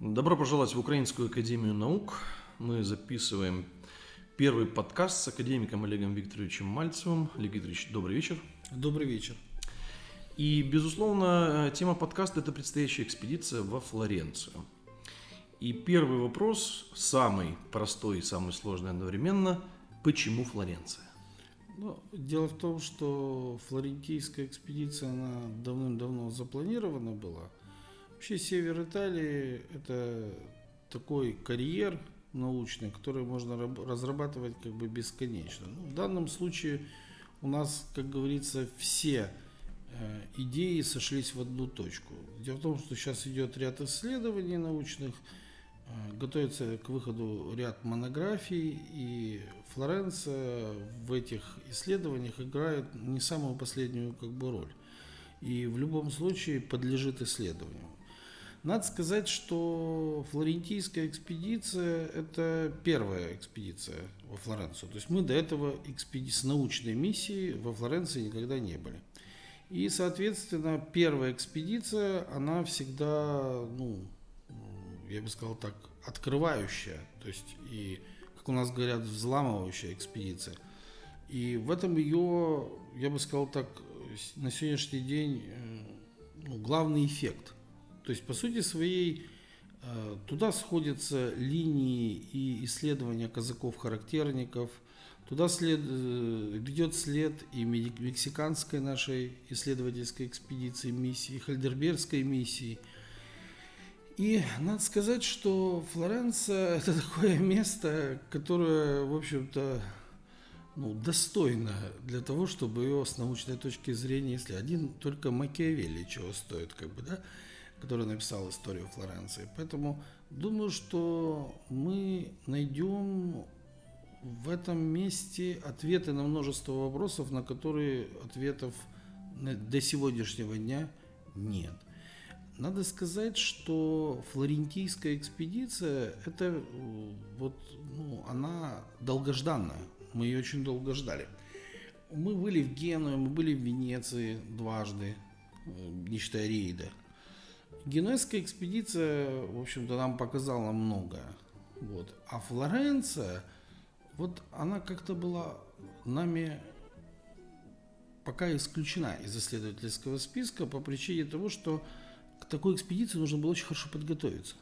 Добро пожаловать в Украинскую Академию Наук. Мы записываем первый подкаст с академиком Олегом Викторовичем Мальцевым. Олег Викторович, добрый вечер. Добрый вечер. И, безусловно, тема подкаста – это предстоящая экспедиция во Флоренцию. И первый вопрос, самый простой и самый сложный одновременно – почему Флоренция? Ну, дело в том, что флорентийская экспедиция, она давным-давно запланирована была. Вообще север Италии – это такой карьер научный, который можно разрабатывать как бы бесконечно. Ну, в данном случае у нас, как говорится, все Э, идеи сошлись в одну точку. Дело в том, что сейчас идет ряд исследований научных, готовится к выходу ряд монографий, и Флоренция в этих исследованиях играет не самую последнюю как бы роль. И в любом случае подлежит исследованию. Надо сказать, что флорентийская экспедиция – это первая экспедиция во Флоренцию. То есть мы до этого экспеди... с научной миссией во Флоренции никогда не были. И, соответственно, первая экспедиция, она всегда, ну, я бы сказал так, открывающая, то есть и, как у нас говорят, взламывающая экспедиция. И в этом ее, я бы сказал так, на сегодняшний день э, ну, главный эффект. То есть, по сути своей, э, туда сходятся линии и исследования казаков-характерников – Туда след, э, ведет след и мексиканской нашей исследовательской экспедиции миссии, и Хальдербергской миссии. И надо сказать, что Флоренция – это такое место, которое, в общем-то, ну, достойно для того, чтобы ее с научной точки зрения, если один только Макиавелли чего стоит, как бы, да, который написал историю Флоренции. Поэтому думаю, что мы найдем в этом месте ответы на множество вопросов, на которые ответов до сегодняшнего дня нет. Надо сказать, что флорентийская экспедиция, это вот, ну, она долгожданная. Мы ее очень долго ждали. Мы были в Генуе, мы были в Венеции дважды, э, не считая рейда. Генуэзская экспедиция, в общем-то, нам показала многое. Вот. А Флоренция – вот она как-то была нами пока исключена из исследовательского списка по причине того, что такой экспедиции нужно было очень хорошо подготовиться.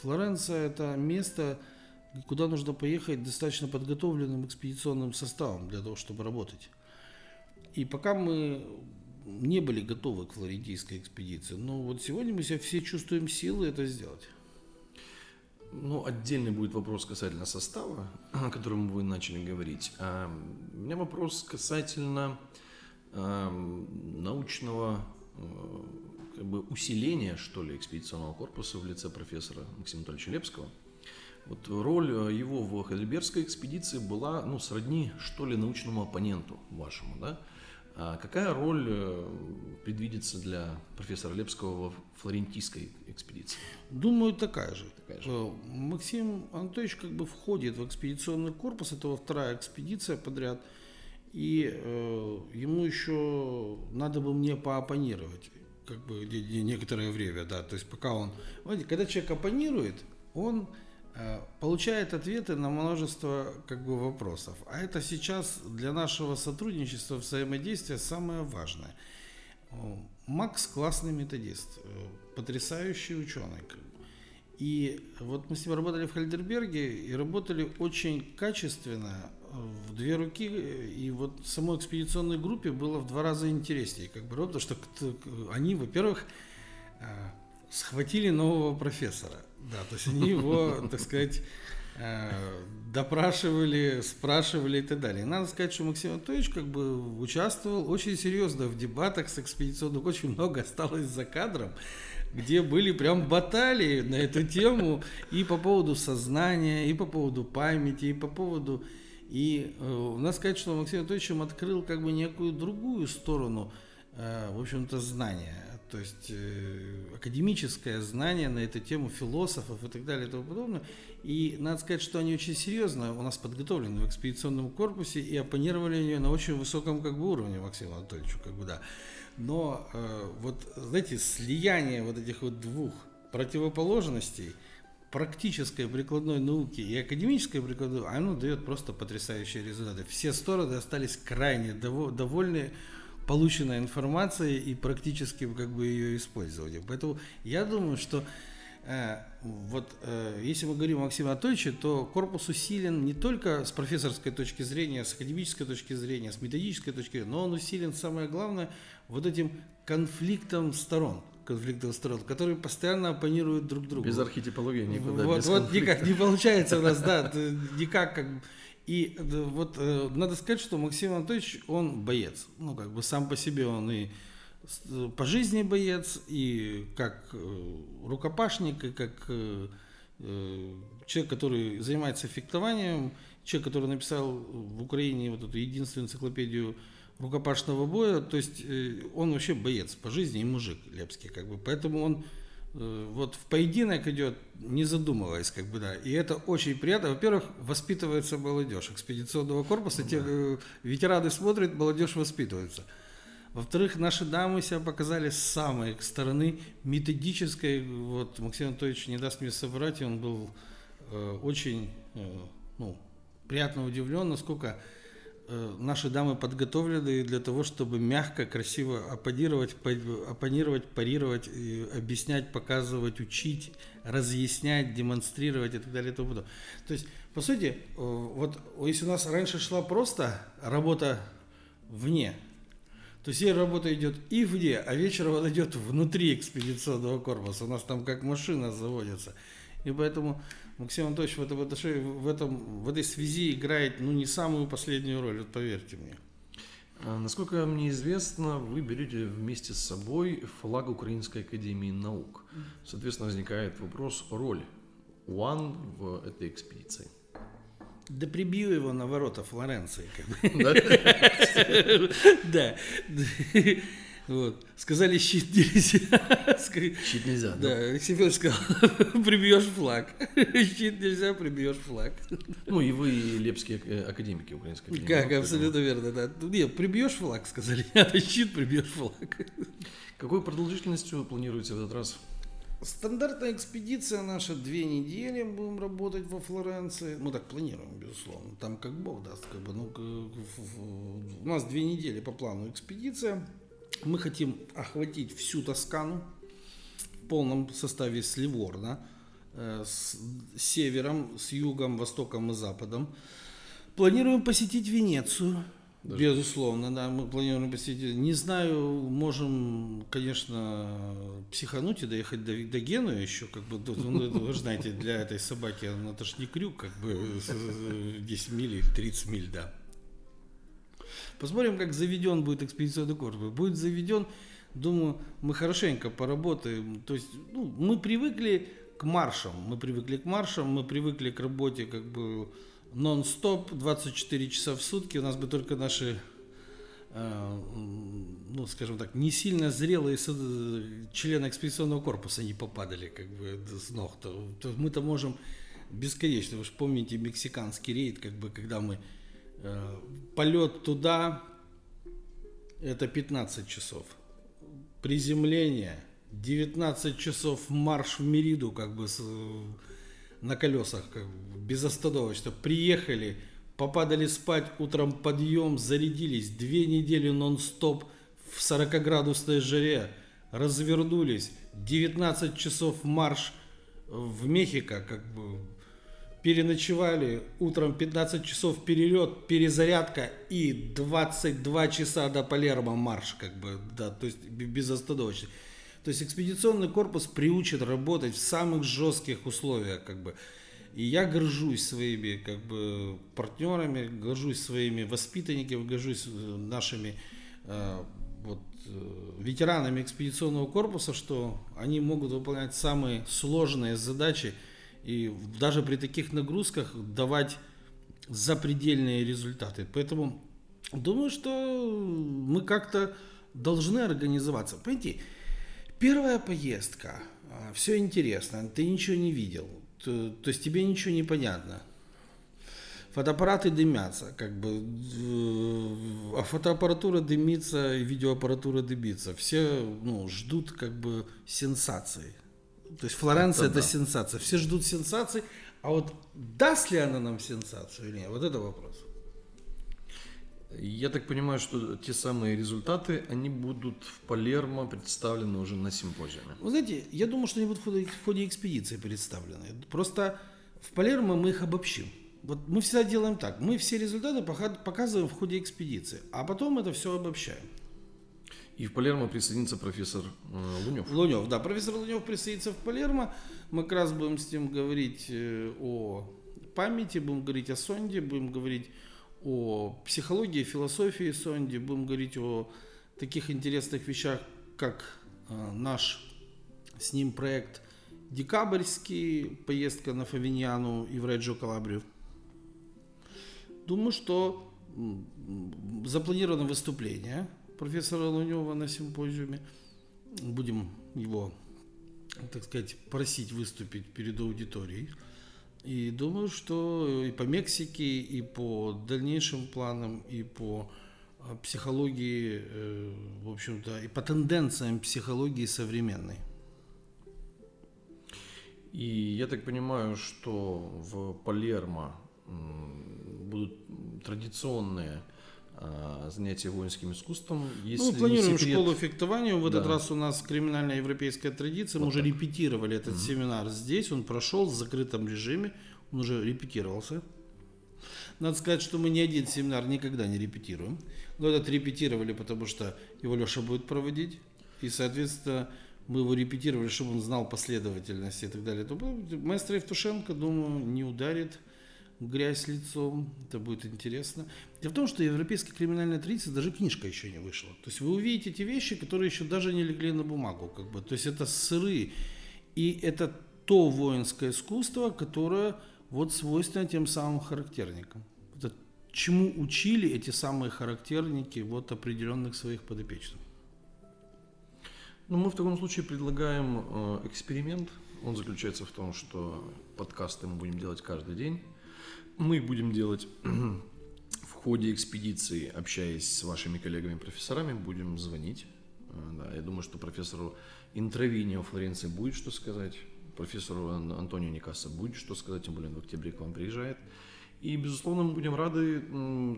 Флоренция – это место, куда нужно поехать достаточно подготовленным экспедиционным составом для того, чтобы работать. И пока мы не были готовы к флорентийской экспедиции, но вот сегодня мы себя все чувствуем силы это сделать. Ну, отдельный будет вопрос касательно состава, о котором вы начали говорить. А у меня вопрос касательно э, научного как бы усиления, что ли, экспедиционного корпуса в лице профессора Максима Анатольевича Лепского. Вот роль его в Хельбергской экспедиции была, ну, сродни, что ли, научному оппоненту вашему, да? А какая роль э, предвидится для профессора Лепского в флорентийской экспедиции? Думаю, такая же. Такая же. Э, Максим Анатольевич как бы входит в экспедиционный корпус, это вторая экспедиция подряд, и э, ему еще надо бы мне поопонировать как бы некоторое время, да, то есть пока он, когда человек оппонирует, он Э, получает ответы на множество как бы, вопросов. А это сейчас для нашего сотрудничества, взаимодействия самое важное. Макс классный методист, э, потрясающий ученый. И вот мы с ним работали в Хальдерберге и работали очень качественно, э, в две руки, и вот самой экспедиционной группе было в два раза интереснее, как бы, потому что они, во-первых, схватили нового профессора. Да, то есть они его, так сказать, э, допрашивали, спрашивали и так далее. И надо сказать, что Максим Анатольевич как бы участвовал очень серьезно в дебатах с экспедиционным. Очень много осталось за кадром, где были прям баталии на эту тему и по поводу сознания, и по поводу памяти, и по поводу... И э, надо сказать, что Максим Анатольевич открыл как бы некую другую сторону, э, в общем-то, знания то есть э, академическое знание на эту тему философов и так далее и тому подобное. И надо сказать, что они очень серьезно у нас подготовлены в экспедиционном корпусе и оппонировали ее на очень высоком как бы, уровне Максиму Анатольевичу, как бы, да. Но э, вот, знаете, слияние вот этих вот двух противоположностей практической прикладной науки и академической прикладной, оно дает просто потрясающие результаты. Все стороны остались крайне довольны полученной информацией и практическим как бы ее использованием. Поэтому я думаю, что вот э, если мы говорим о Максиме Анатольевиче, то корпус усилен не только с профессорской точки зрения, с академической точки зрения, с методической точки зрения, но он усилен, самое главное, вот этим конфликтом сторон конфликтов сторон, которые постоянно оппонируют друг другу. Без архетипологии никуда. Вот, вот никак не получается у нас, да, никак как и вот э, надо сказать, что Максим Анатольевич, он боец. Ну, как бы сам по себе он и по жизни боец, и как э, рукопашник, и как э, человек, который занимается фехтованием, человек, который написал в Украине вот эту единственную энциклопедию рукопашного боя, то есть он вообще боец по жизни и мужик Лепский, как бы, поэтому он Э, вот в поединок идет, не задумываясь, как бы, да. И это очень приятно. Во-первых, воспитывается молодежь экспедиционного корпуса. Те э, ветераны смотрят, молодежь воспитывается. Во-вторых, наши дамы себя показали с самой стороны методической. Вот Максим Анатольевич не даст мне соврать, он был э, очень э, ну, приятно удивлен, насколько Э, наши дамы подготовлены для того, чтобы мягко, красиво оппонировать, оппонировать, парировать, объяснять, показывать, учить, разъяснять, демонстрировать и так далее и тому подобное. То есть, по сути, э, вот если у нас раньше шла просто работа вне, то есть работа идет и вне, а вечером она идет внутри экспедиционного корпуса. У нас там как машина заводится. И поэтому Максим Анатольевич в, этом, в, этом, в этой связи играет ну, не самую последнюю роль, вот поверьте мне. А, насколько мне известно, вы берете вместе с собой флаг Украинской Академии Наук. Соответственно, возникает вопрос роли УАН в этой экспедиции. Да прибью его на ворота Флоренции. Да. Вот. Сказали, щит нельзя. Щит нельзя, да? Да, Алексей Федорович сказал, прибьешь флаг. Щит нельзя, прибьешь флаг. Ну, и вы, и лепские э, академики украинской академии. Как, абсолютно верно, да. Нет, прибьешь флаг, сказали, а щит прибьешь флаг. Какой продолжительностью планируете в этот раз? Стандартная экспедиция наша две недели будем работать во Флоренции. Мы так планируем, безусловно. Там как Бог даст. Как бы, ну, у нас две недели по плану экспедиция. Мы хотим охватить всю Тоскану в полном составе с Ливорно, э, с севером, с югом, востоком и западом. Планируем посетить Венецию. Даже. Безусловно, да, мы планируем посетить. Не знаю, можем, конечно, психануть и доехать до, до Генуи еще, как бы, ну, вы знаете, для этой собаки, ну, это не крюк, как бы 10 миль или 30 миль, да. Посмотрим, как заведен будет экспедиционный корпус. Будет заведен, думаю, мы хорошенько поработаем. То есть, ну, мы привыкли к маршам, мы привыкли к маршам, мы привыкли к работе как бы нон-стоп, 24 часа в сутки. У нас бы только наши э, ну, скажем так, не сильно зрелые члены экспедиционного корпуса не попадали как бы с ног. То, то мы-то можем бесконечно. Вы же помните мексиканский рейд, как бы, когда мы Э, полет туда это 15 часов. Приземление 19 часов марш в Мериду как бы с, на колесах как безостановочно. Приехали, попадали спать, утром подъем, зарядились. Две недели нон-стоп в 40-градусной жаре. Развернулись. 19 часов марш в Мехико, как бы переночевали, утром 15 часов перелет, перезарядка и 22 часа до Палермо марш, как бы, да, то есть безостановочно. То есть экспедиционный корпус приучен работать в самых жестких условиях, как бы. И я горжусь своими как бы партнерами, горжусь своими воспитанниками, горжусь э, нашими э, вот, э, ветеранами экспедиционного корпуса, что они могут выполнять самые сложные задачи, и даже при таких нагрузках давать запредельные результаты. Поэтому думаю, что мы как-то должны организоваться. Понимаете, первая поездка, а, все интересно, ты ничего не видел, то, то есть тебе ничего не понятно. фотоаппараты дымятся, как бы, а фотоаппаратура дымится, и видеоаппаратура дымится. Все ну, ждут как бы сенсации. То есть Флоренция это, это да. сенсация. Все ждут сенсации, а вот даст ли она нам сенсацию или нет, вот это вопрос. Я так понимаю, что те самые результаты, они будут в Палермо представлены уже на симпозиуме. Вы знаете, я думаю, что они будут в ходе, в ходе экспедиции представлены. Просто в Палермо мы их обобщим. Вот мы всегда делаем так. Мы все результаты показываем в ходе экспедиции, а потом это все обобщаем. И в Палермо присоединится профессор э, Лунев. Лунев, да. Профессор Лунев присоединится в Палермо. Мы как раз будем с ним говорить э, о памяти, будем говорить о сонде, будем говорить о психологии, философии Сонди, будем говорить о таких интересных вещах, как э, наш с ним проект «Декабрьский», поездка на Фавиньяну и в Реджо Калабрию. Думаю, что запланировано выступление профессора Лунева на симпозиуме. Будем его, так сказать, просить выступить перед аудиторией. И думаю, что и по Мексике, и по дальнейшим планам, и по а, психологии, э, в общем-то, и по тенденциям психологии современной. И я так понимаю, что в Палермо будут традиционные занятия воинским искусством. Если ну, планируем секрет... школу фехтования. В да. этот раз у нас криминальная европейская традиция. Вот мы так. уже репетировали этот угу. семинар здесь. Он прошел в закрытом режиме. Он уже репетировался. Надо сказать, что мы ни один семинар никогда не репетируем. Но этот репетировали, потому что его Леша будет проводить. И, соответственно, мы его репетировали, чтобы он знал последовательность и так далее. То маэстро Евтушенко, думаю, не ударит грязь лицом, это будет интересно. Дело в том, что европейская криминальная традиция, даже книжка еще не вышла. То есть вы увидите эти вещи, которые еще даже не легли на бумагу. Как бы. То есть это сыры. И это то воинское искусство, которое вот свойственно тем самым характерникам. Это чему учили эти самые характерники вот определенных своих подопечных. Ну, мы в таком случае предлагаем э, эксперимент. Он заключается в том, что подкасты мы будем делать каждый день мы будем делать в ходе экспедиции, общаясь с вашими коллегами-профессорами, будем звонить. Э, да, я думаю, что профессору Интровини в Флоренции будет что сказать, профессору Антонио Никаса будет что сказать, тем более он в октябре к вам приезжает. И, безусловно, мы будем рады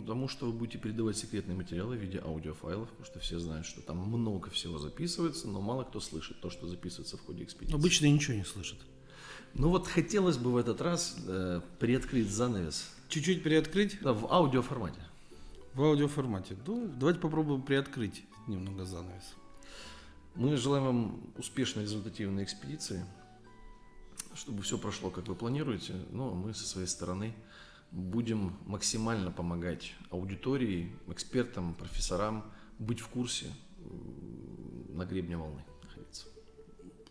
тому, что вы будете передавать секретные материалы в виде аудиофайлов, потому что все знают, что там много всего записывается, но мало кто слышит то, что записывается в ходе экспедиции. Обычно ничего не слышат. Ну вот хотелось бы в этот раз э, приоткрыть занавес. Чуть-чуть приоткрыть? Да, в аудиоформате. В аудиоформате. Ну, давайте попробуем приоткрыть немного занавес. Мы желаем вам успешной результативной экспедиции, чтобы все прошло, как вы планируете. Но ну, а мы со своей стороны будем максимально помогать аудитории, экспертам, профессорам быть в курсе на гребне волны находиться.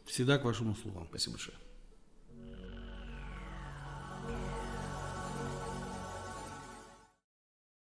Всегда к вашим услугам. Спасибо большое.